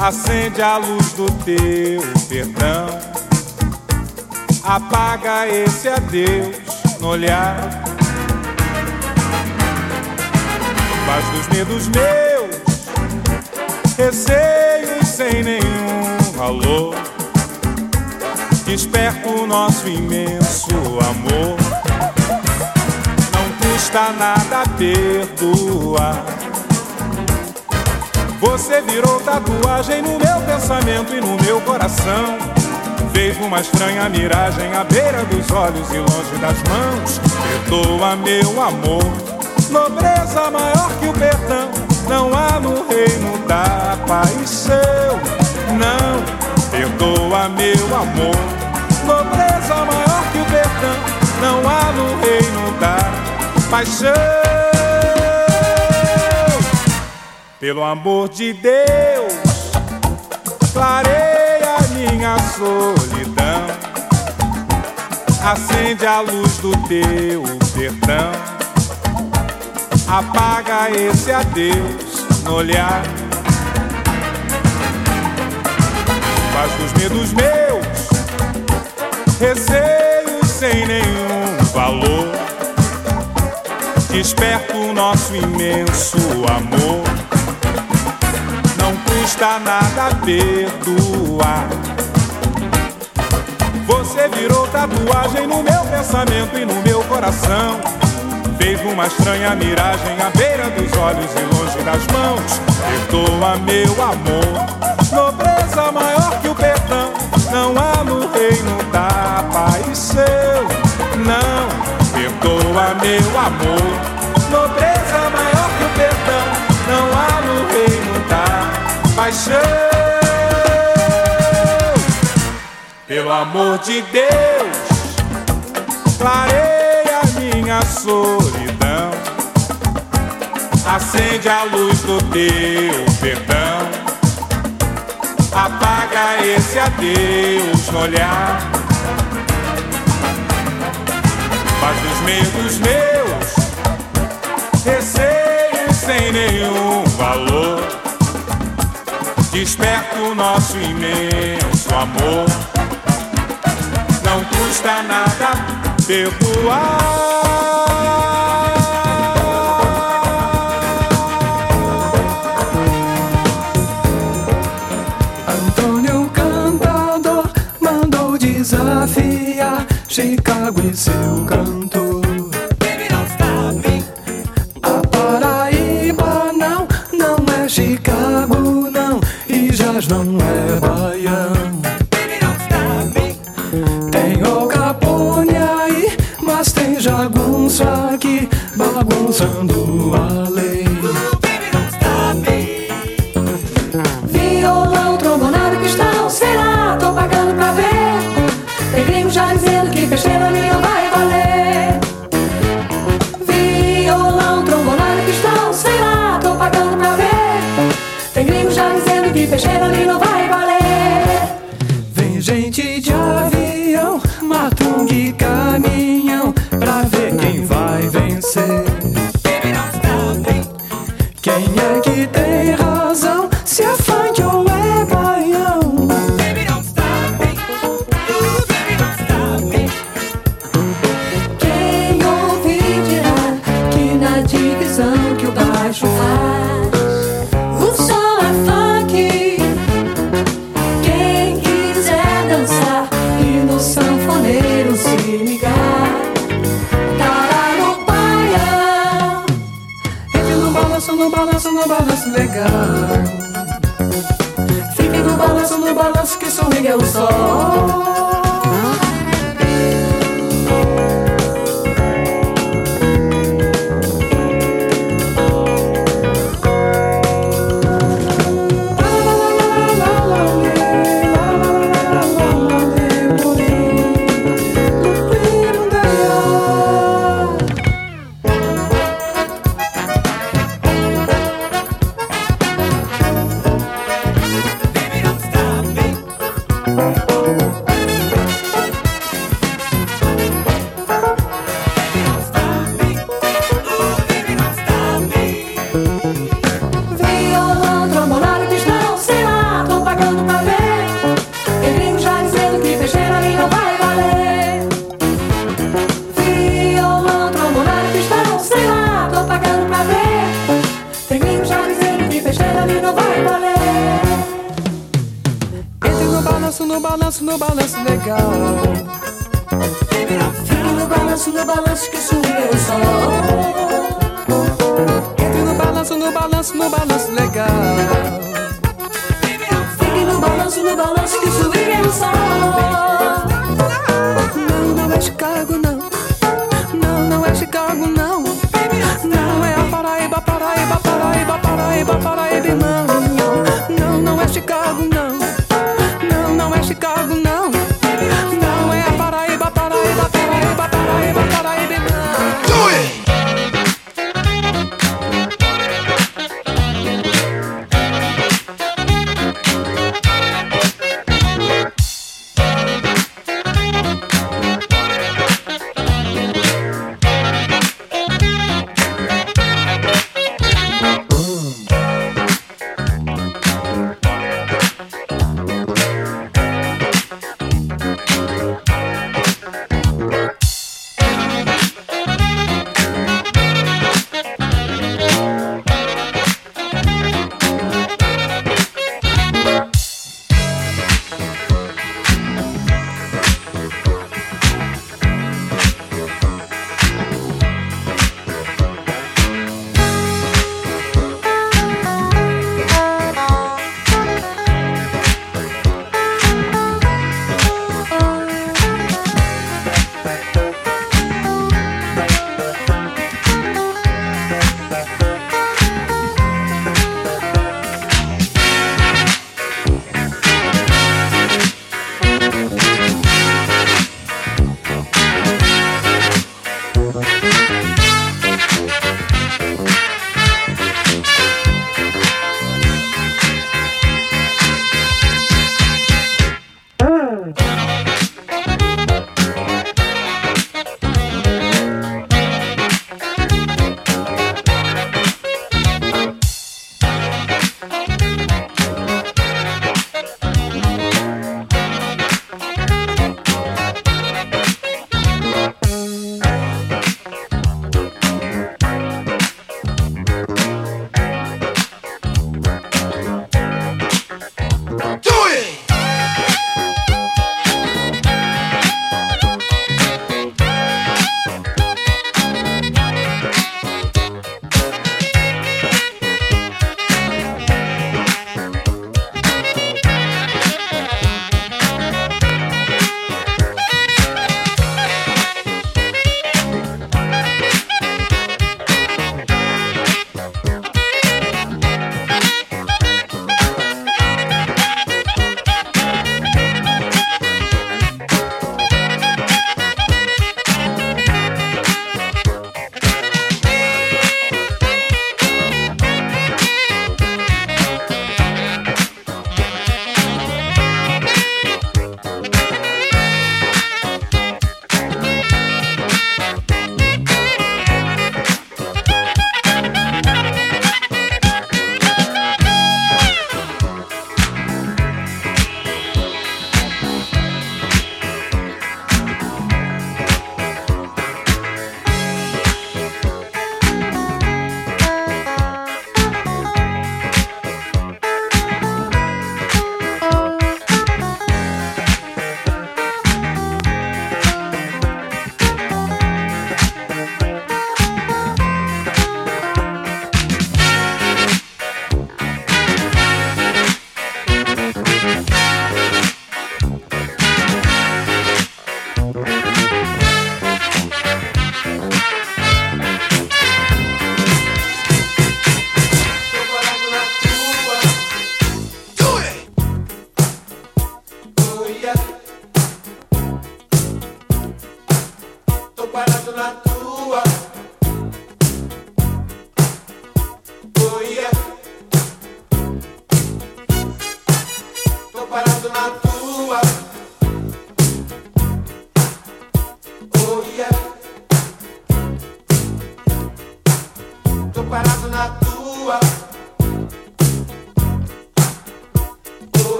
Acende a luz do teu perdão. Apaga esse adeus no olhar. Faz dos medos meus, receios sem nenhum valor. Desperta o nosso imenso amor. Não custa nada perdoar. Você virou tatuagem no meu pensamento e no meu coração. Fez uma estranha miragem à beira dos olhos e longe das mãos. Perdoa, meu amor. Nobreza maior que o perdão. Não há no reino da paixão. Não, perdoa, meu amor. Nobreza maior que o perdão. Não há no reino da paixão. Pelo amor de Deus, clareia minha solidão. Acende a luz do teu perdão. Apaga esse adeus no olhar. Faz dos medos meus receios sem nenhum valor. Desperta o nosso imenso amor. Não custa nada perdoar. Você virou tatuagem no meu pensamento e no meu coração. Fez uma estranha miragem à beira dos olhos e longe das mãos. Perdoa, meu amor. Nobreza maior que o perdão. Não há no reino da paixão. Não, perdoa, meu amor. Nobreza paixão. Pelo amor de Deus, clareia minha solidão. Acende a luz do teu perdão. Apaga esse adeus no olhar. Faz dos medos meus receios sem nenhum valor Desperta o nosso imenso amor. Não custa nada perdoar. desafiar Chicago e seu canto. oh.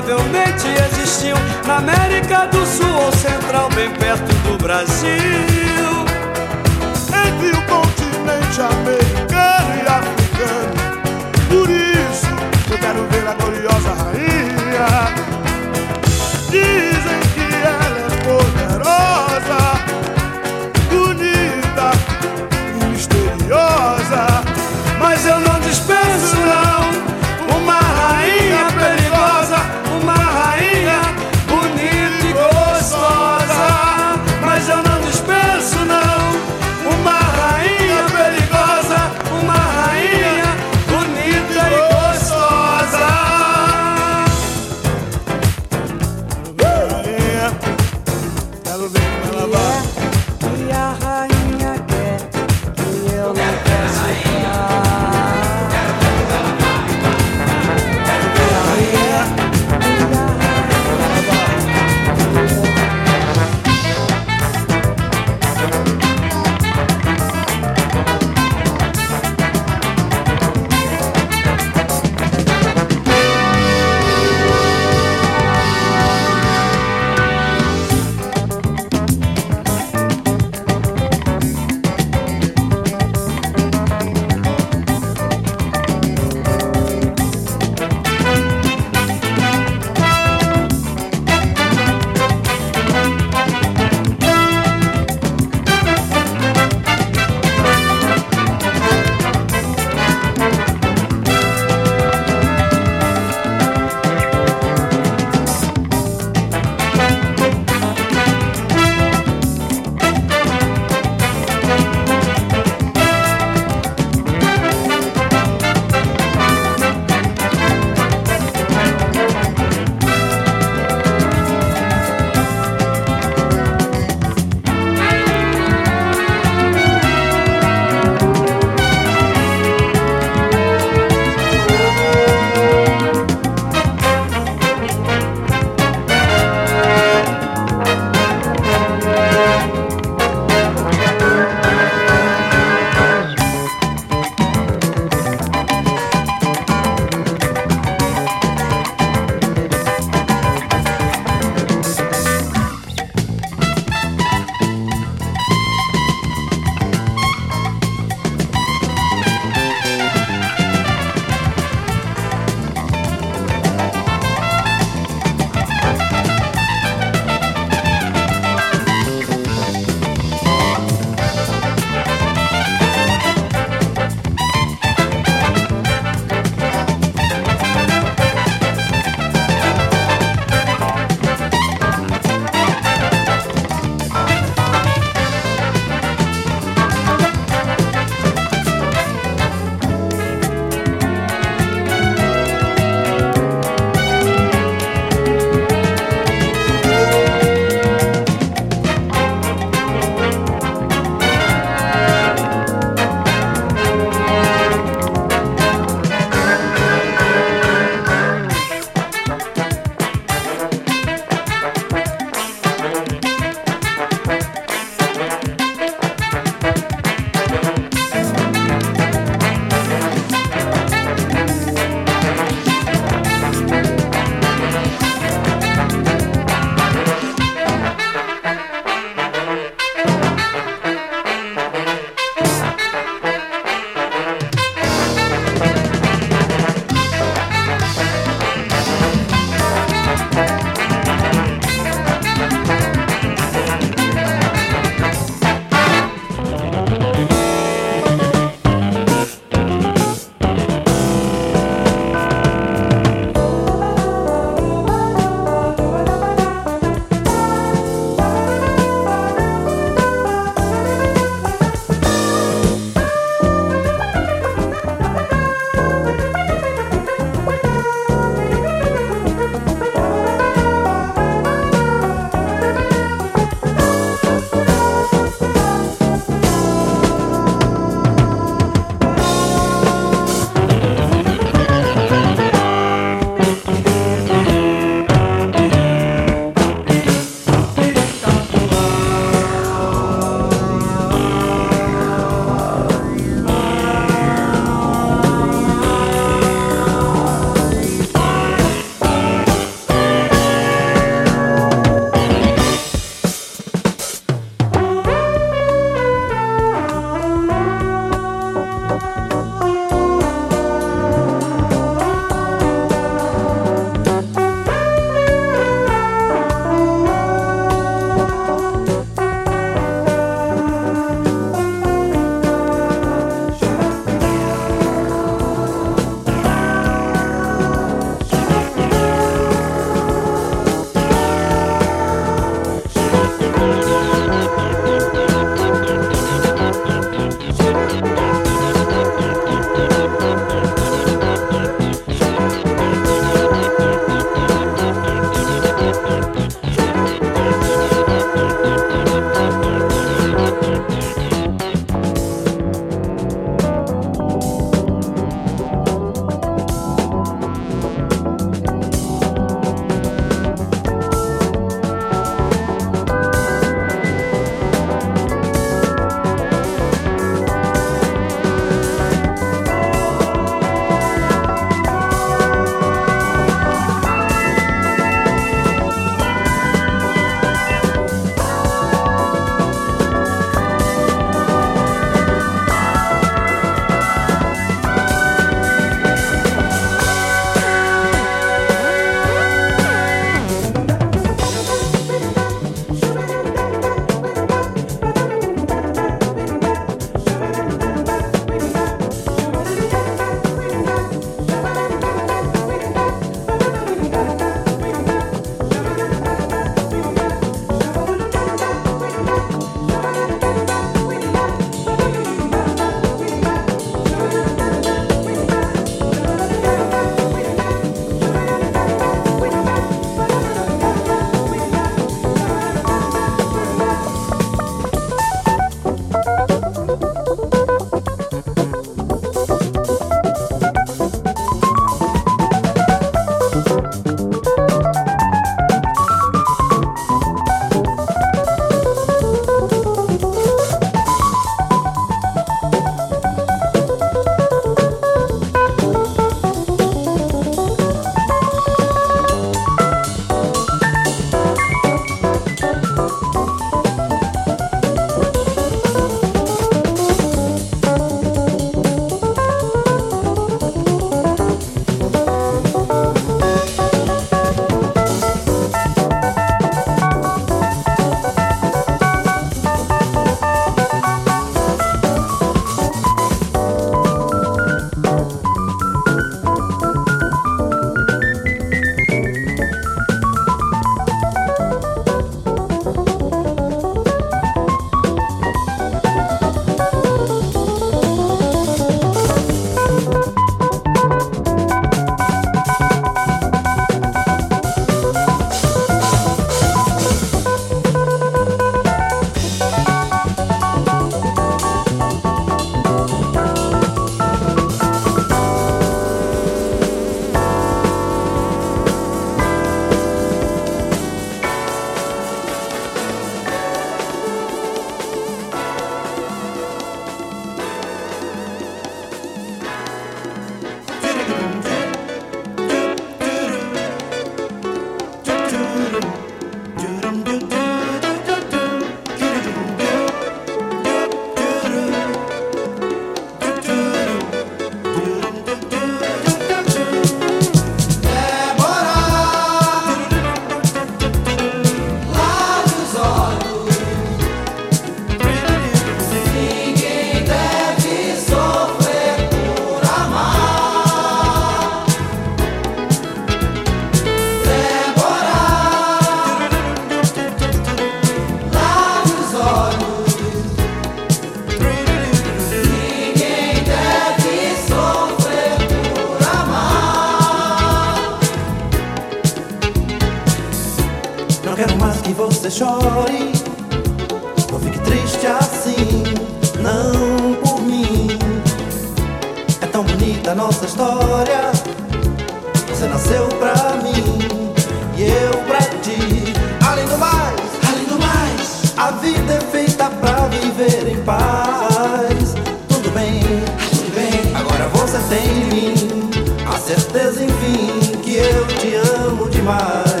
provavelmente existiu na América do Sul ou Central, bem perto do Brasil. Entre o continente americano e africano, por isso eu quero ver a gloriosa rainha.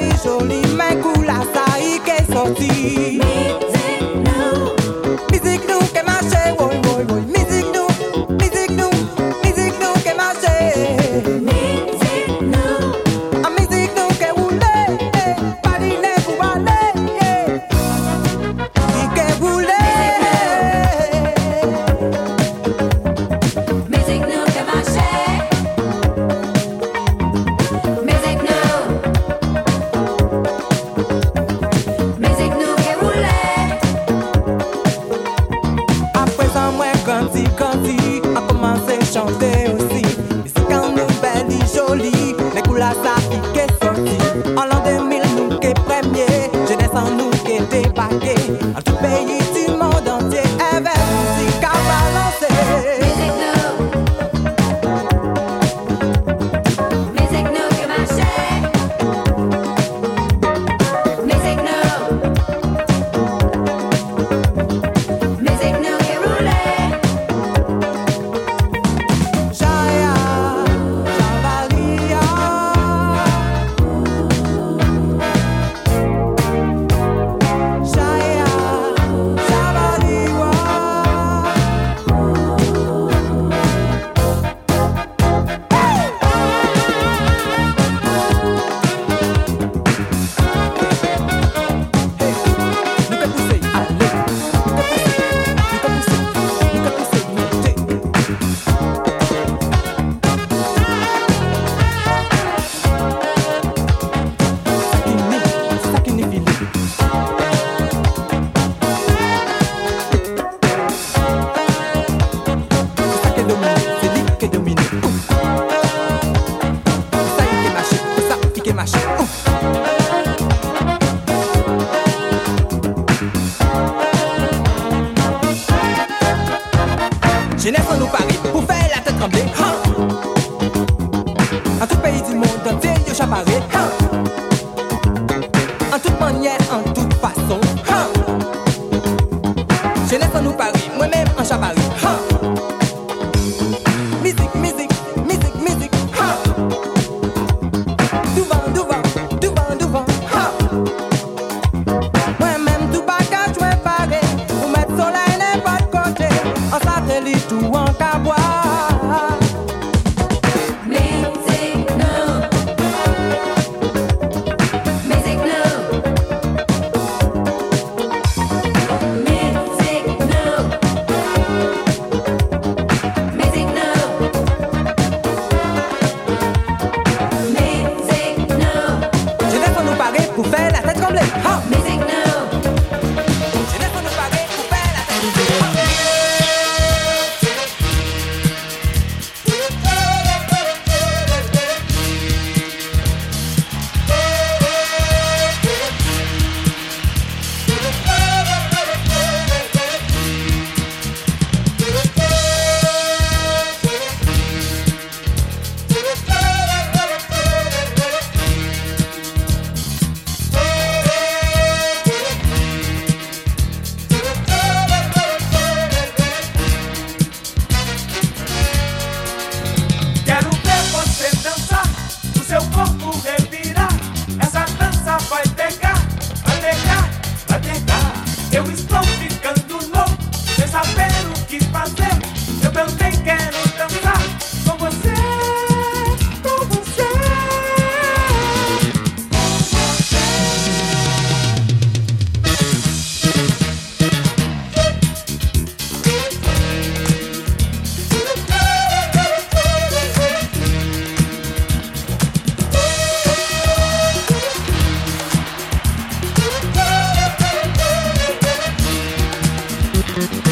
joli, jolie men coule sa i ke. Thank you.